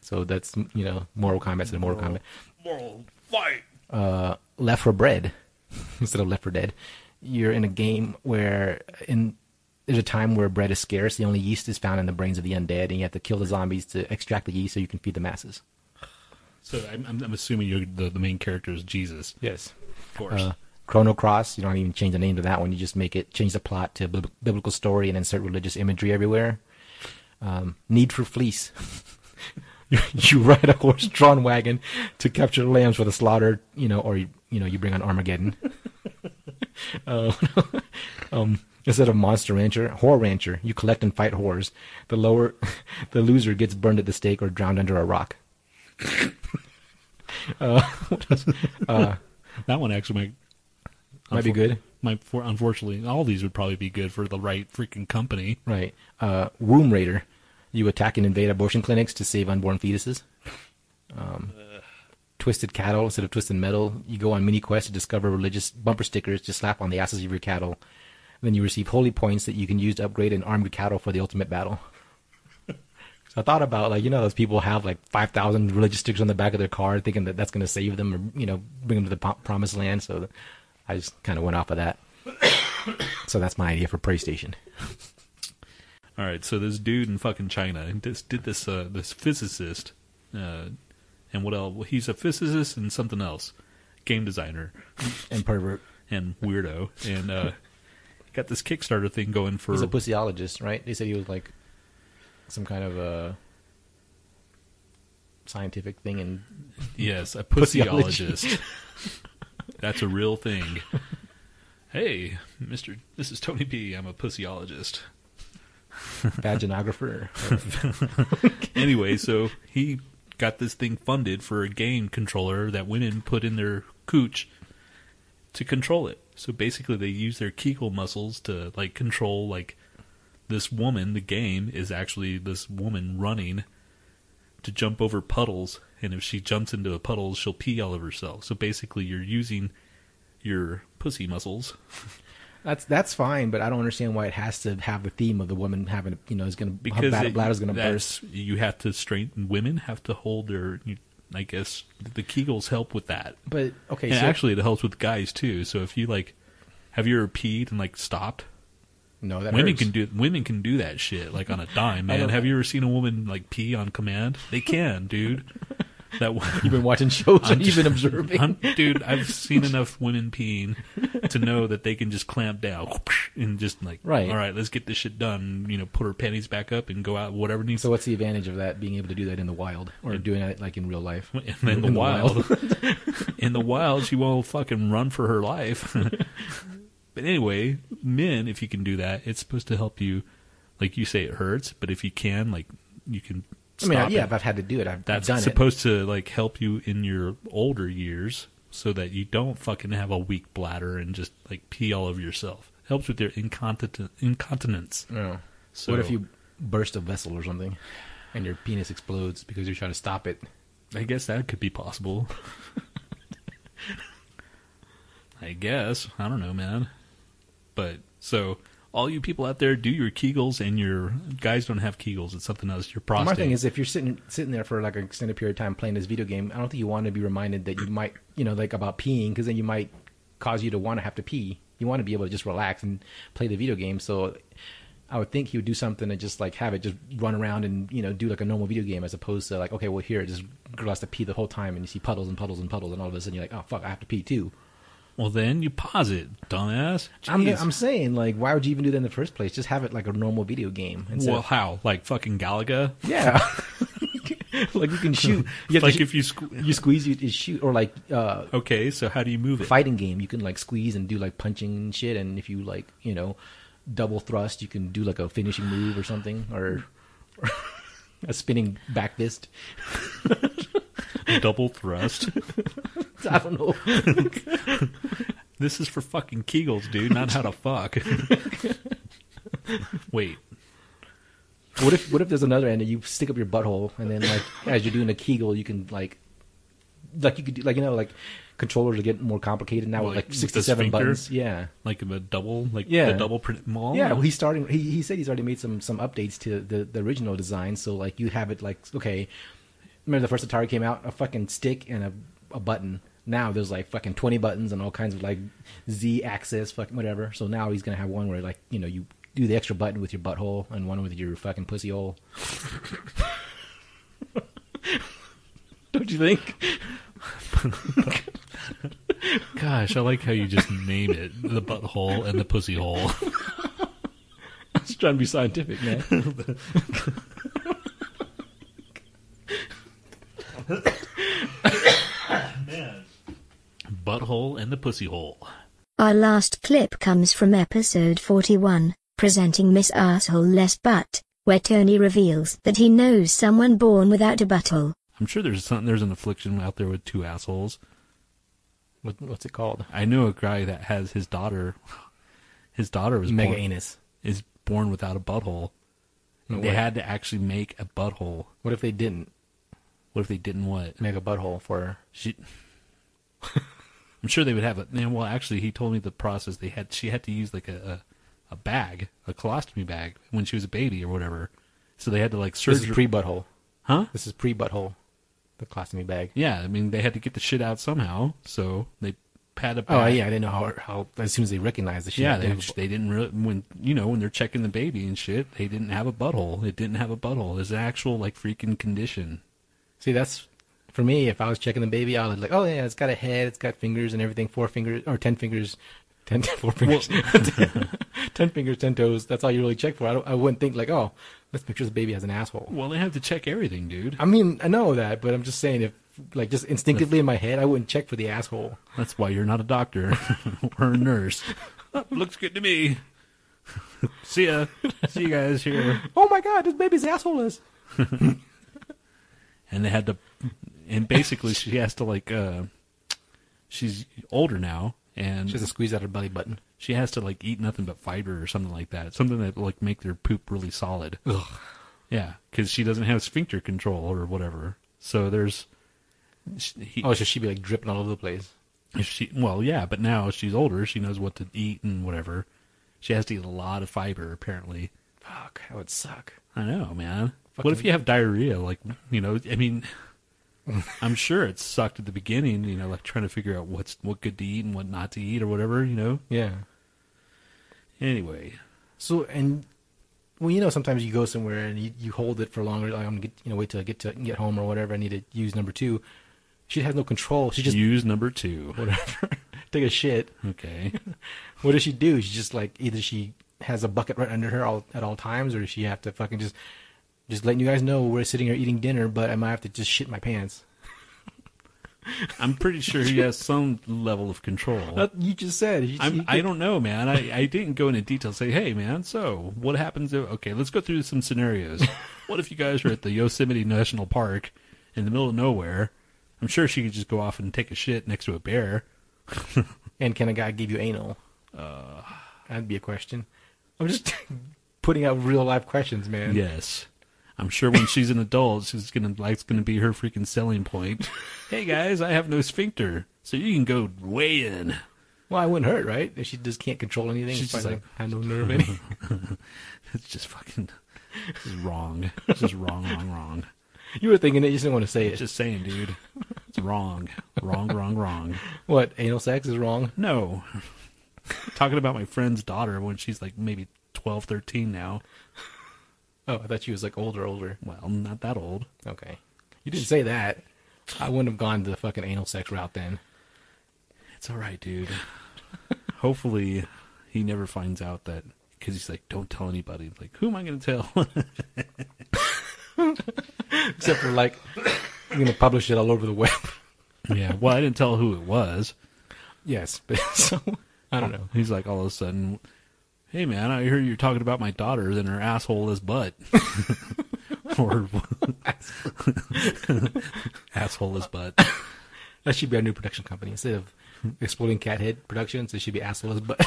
So that's you know moral Kombat instead of Mortal Kombat.
Moral fight.
Uh, Left for Bread <laughs> instead of Left for Dead. You're in a game where in there's a time where bread is scarce. The only yeast is found in the brains of the undead, and you have to kill the zombies to extract the yeast so you can feed the masses.
So I'm, I'm, I'm assuming you're the, the main character is Jesus,
Yes.
of course.
Uh, Chrono Cross. You don't even change the name to that one. You just make it change the plot to bib- biblical story and insert religious imagery everywhere. Um, Need for Fleece. you, <laughs> you ride a horse-drawn wagon to capture lambs for the slaughter. You know, or you, you know, you bring on Armageddon. <laughs> uh, <laughs> um, instead of Monster Rancher, Whore Rancher. You collect and fight whores. The lower, the loser gets burned at the stake or drowned under a rock. Uh, <laughs> uh,
that one actually might
might be good.
Might for, unfortunately, all these would probably be good for the right freaking company.
Right. Uh, Womb Raider. You attack and invade abortion clinics to save unborn fetuses. Um, Twisted Cattle instead of Twisted Metal. You go on mini quests to discover religious bumper stickers to slap on the asses of your cattle. Then you receive holy points that you can use to upgrade and arm your cattle for the ultimate battle. So I thought about like you know those people have like five thousand religious stickers on the back of their car, thinking that that's going to save them or you know bring them to the promised land. So I just kind of went off of that. <coughs> so that's my idea for PrayStation. <laughs>
All right, so this dude in fucking China this, did this uh, this physicist, uh, and what else? Well, he's a physicist and something else, game designer
And pervert. <laughs>
and weirdo, and uh, got this Kickstarter thing going for.
He's a pussyologist, right? They said he was like some kind of a scientific thing, and
yes, a <laughs> pussyologist. That's a real thing. Hey, Mister, this is Tony P. I'm a pussyologist.
vaginographer. <laughs>
anyway, so he got this thing funded for a game controller that women put in their cooch to control it. So basically, they use their Kegel muscles to like control like this woman. The game is actually this woman running to jump over puddles, and if she jumps into a puddle, she'll pee all over herself. So basically, you're using your pussy muscles. <laughs>
that's that's fine, but I don't understand why it has to have the theme of the woman having, you know, is going to
because
her
it-
bladder's going to burst.
You have to straighten. Women have to hold their. you- I guess the Kegels help with that.
But okay,
and
so
actually, it helps with guys too. So if you like, have you ever peed and like stopped?
No, that
women
hurts.
can do women can do that shit like on a dime, <laughs> man. Have you ever seen a woman like pee on command? They can, dude. <laughs> That
You've been watching shows <laughs>
I'm
and you've been observing.
I'm- dude, I've seen enough women peeing to know that they can just clamp down and just like,
Right.
all right, let's get this shit done. You know, put her panties back up and go out, whatever needs.
so what's the advantage of that? Being able to do that in the wild or doing it like in real life?
In the,
In the
wild, in the wild, she won't fucking run for her life. But anyway, men, if you can do that, it's supposed to help you. Like you say, it hurts, but if you can, like you can.
I mean, yeah,
it.
if I've had to do it, I've, I've
That's
done
supposed to like help you in your older years, so that you don't fucking have a weak bladder and just like pee all over yourself. It Helps with your incontinent incontinence.
Yeah.
So
what if you burst a vessel or something, and your penis explodes because you're trying to stop it?
I guess that could be possible. <laughs> I guess. I don't know, man. But so all you people out there, do your Kegels and your guys don't have Kegels. It's something else. Your prostate.
My thing is, if you're sitting sitting there for like an extended period of time playing this video game, I don't think you want to be reminded that you might, you know, like about peeing, because then you might cause you to want to have to pee. You want to be able to just relax and play the video game. So, I would think he would do something to just like have it just run around and you know do like a normal video game as opposed to like okay, well here, just girl has to pee the whole time, and you see puddles and puddles and puddles, and all of a sudden you're like, oh fuck, I have to pee too.
Well, then you pause it, dumbass.
I'm
Jeez.
I'm saying like, why would you even do that in the first place? Just have it like a normal video game. Instead
well,
of-
how? Like fucking Galaga?
yeah, <laughs> like you can shoot. You
like
sh-
if you squ-
you squeeze, you, you shoot, or like uh,
okay, so how do you move it?
fighting game, you can like squeeze and do like punching and shit. And if you like, you know, double thrust, you can do like a finishing move or something, or, <laughs> a spinning back fist. <laughs>
Double thrust. <laughs>
I don't know. <laughs>
this is for fucking Kegels, dude, not how to fuck. <laughs> Wait,
What if what if there's another end and you stick up your butthole and then like as you're doing a Kegel, you can like like you could do like you know like controllers are getting more complicated now with
Like the
67 buttons. Yeah.
like a double, like
Yeah.
the double print mall.
Yeah, well, he's starting. He, he said he's already made some some updates to the, the original design. So like you have it like okay, remember the first Atari came out, a fucking stick and a, a button. Now there's like fucking twenty buttons and all kinds of like Z axis, fucking whatever. So now he's gonna have one where like you know you do the extra button with your butthole and one with your fucking pussy hole. <laughs> Don't you think?
Gosh, I like how you just name it the butthole and the pussy hole. <laughs>
I'm just trying to be scientific, man. <laughs> man.
Butthole and the pussy hole.
Our last clip comes from episode 41, presenting Miss Asshole Less Butt, where Tony reveals that he knows someone born without a butthole.
I'm sure there's some, there's an affliction out there with two assholes.
what, what's it called?
I know a guy that has his daughter. His daughter was
Mega
born,
anus.
is born without a butthole.
No
they
way.
had to actually make a butthole.
What if they didn't
What if they didn't what?
make a butthole for her?
She. <laughs> I'm sure they would have it. Man, well, actually, he told me the process. They had she had to use like a a, a bag, a colostomy bag, when she was a baby or whatever. So they had to like surgery.
This is pre butthole.
huh?
This is pre butthole. The colostomy bag.
Yeah, I mean they had to get the shit out somehow. So they had a
Oh yeah, I didn't know how how as soon as they recognized the shit.
Yeah,
they
they,
have a bu-
they didn't really when you know when they're checking the baby and shit. They didn't have a butthole. It didn't have a butthole. It's an actual like freaking condition.
see that's for me. If I was checking the baby, I would like, oh yeah, it's got a head, it's got fingers and everything, four fingers or ten fingers, ten <laughs> four fingers, <laughs> ten fingers, ten toes. That's all you really check for. I, don't, I wouldn't think like, oh, let's make sure the baby has an asshole.
Well, they have to check everything, dude.
I mean, I know that, but I'm just saying if like just instinctively in my head, I wouldn't check for the asshole.
That's why you're not a doctor <laughs> or a nurse. Oh, looks good to me. See ya. See you guys here.
Oh my god, this baby's asshole is.
And they had to, and basically she has to like, uh, she's older now, and
She has to squeeze out her belly button.
she has to like eat nothing but fiber or something like that. Something that like make their poop really solid.
Ugh.
Yeah, because she doesn't have sphincter control or whatever. So there's, he,
Oh, so she'd be like dripping all over the place.
if she well yeah, but now she's older, she knows what to eat and whatever. She has to eat a lot of fiber apparently.
Fuck, that would suck.
I know, man. What if you have diarrhea? Like, you know, I mean, <laughs> I'm sure it sucked at the beginning. You know, like trying to figure out what's what good to eat and what not to eat or whatever. You know.
Yeah.
Anyway,
So and well, you know, sometimes you go somewhere and you, you hold it for longer. Like I'm gonna get, you know wait till I get to get home or whatever. I need to use number two. She has no control. She just
Use number two. <laughs>
whatever <laughs> take a shit.
Okay.
What does she do? She just like either she has a bucket right under her all at all times, or does she have to fucking just just letting you guys know we're sitting here eating dinner, but I might have to just shit my pants. <laughs>
I'm pretty sure he has some level of control.
That- you just said. You,
I'm,
you-
I don't know, man. I, I didn't go into detail. Say, hey, man. So, what happens if? Okay, let's go through some scenarios. <laughs> what if you guys are at the Yosemite National Park in the middle of nowhere? I'm sure she could just go off and take a shit next to a bear. <laughs>
And can a guy give you anal? Uh, that'd be a question. I'm just putting out real life questions, man.
Yes. I'm sure when she's an adult, she's gonna like gonna be her freaking selling point. hey guys, I have no sphincter, so you can go way in.
Well, I wouldn't hurt, right? If she just can't control anything,
She's just
fine,
like-
I have no nerve any. <laughs>
It's just fucking this is wrong. It's just wrong, wrong, wrong.
you were thinking it, you just didn't want to say it.
Just saying, dude. It's wrong. Wrong, wrong, wrong.
what anal sex is wrong?
No. Talking about my friend's daughter when she's like maybe 12, 13 now.
Oh, I thought she was like older, older.
Well, not that old.
Okay, you didn't say that. I wouldn't have gone the fucking anal sex route then.
It's all right, dude. <laughs> Hopefully, he never finds out that because he's like, "Don't tell anybody." Like, who am I going to tell? <laughs>
Except for like, I'm gonna publish it all over the web. <laughs>
yeah. Well, I didn't tell who it was.
yes, but so I don't know.
He's like, all of a sudden, "Hey, man, I heard you're talking about my daughter and her asshole is butt." <laughs> or <laughs> asshole is butt.
That should be our new production company instead of Exploding Cat Head Productions. It should be Asshole's Butt. <laughs>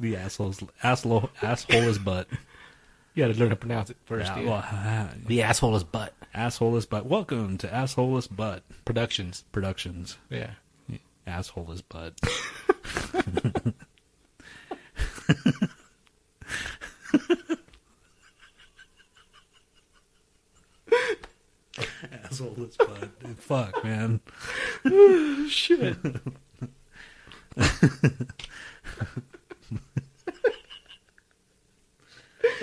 The asshole's asshole asshole is butt.
you got to learn to pronounce it first.
Yeah, well, uh,
the Asshole is Butt
asshole is butt. Welcome to asshole is butt
Productions.
productions.
Yeah.
Asshole is butt. <laughs> Asshole is butt. Dude, fuck, man.
Shit.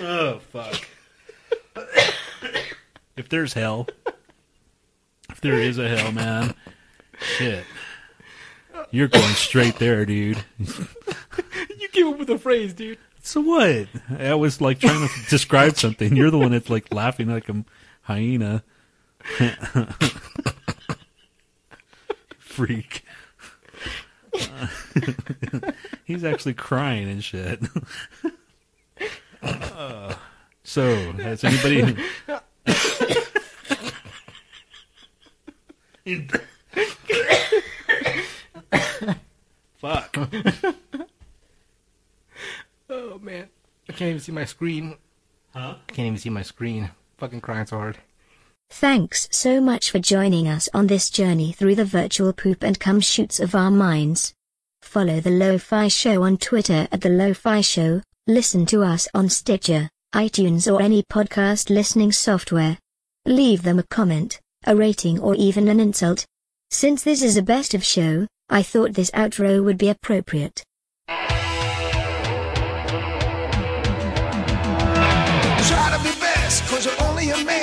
Oh fuck. if there's hell, if there is a hell, man, shit, you're going straight there, dude. <laughs>
you came up with a phrase, dude.
So what? I was like trying to describe something. You're the one that's like laughing like a hyena. <laughs> Freak. <laughs> he's actually crying and shit. Uh, so, has anybody? <laughs> Fuck. <laughs>
Oh man, I can't even see my screen.
Huh?
I can't even see my screen. Fucking crying so hard.
Thanks so much for joining us on this journey through the virtual poop and cum shoots of our minds. Follow the Lo-Fi Show on Twitter at the Lo-Fi Show, listen to us on Stitcher, iTunes or any podcast listening software. Leave them a comment, a rating or even an insult. Since this is a best of show, I thought this outro would be appropriate.
Try to be best, cause you're only a man,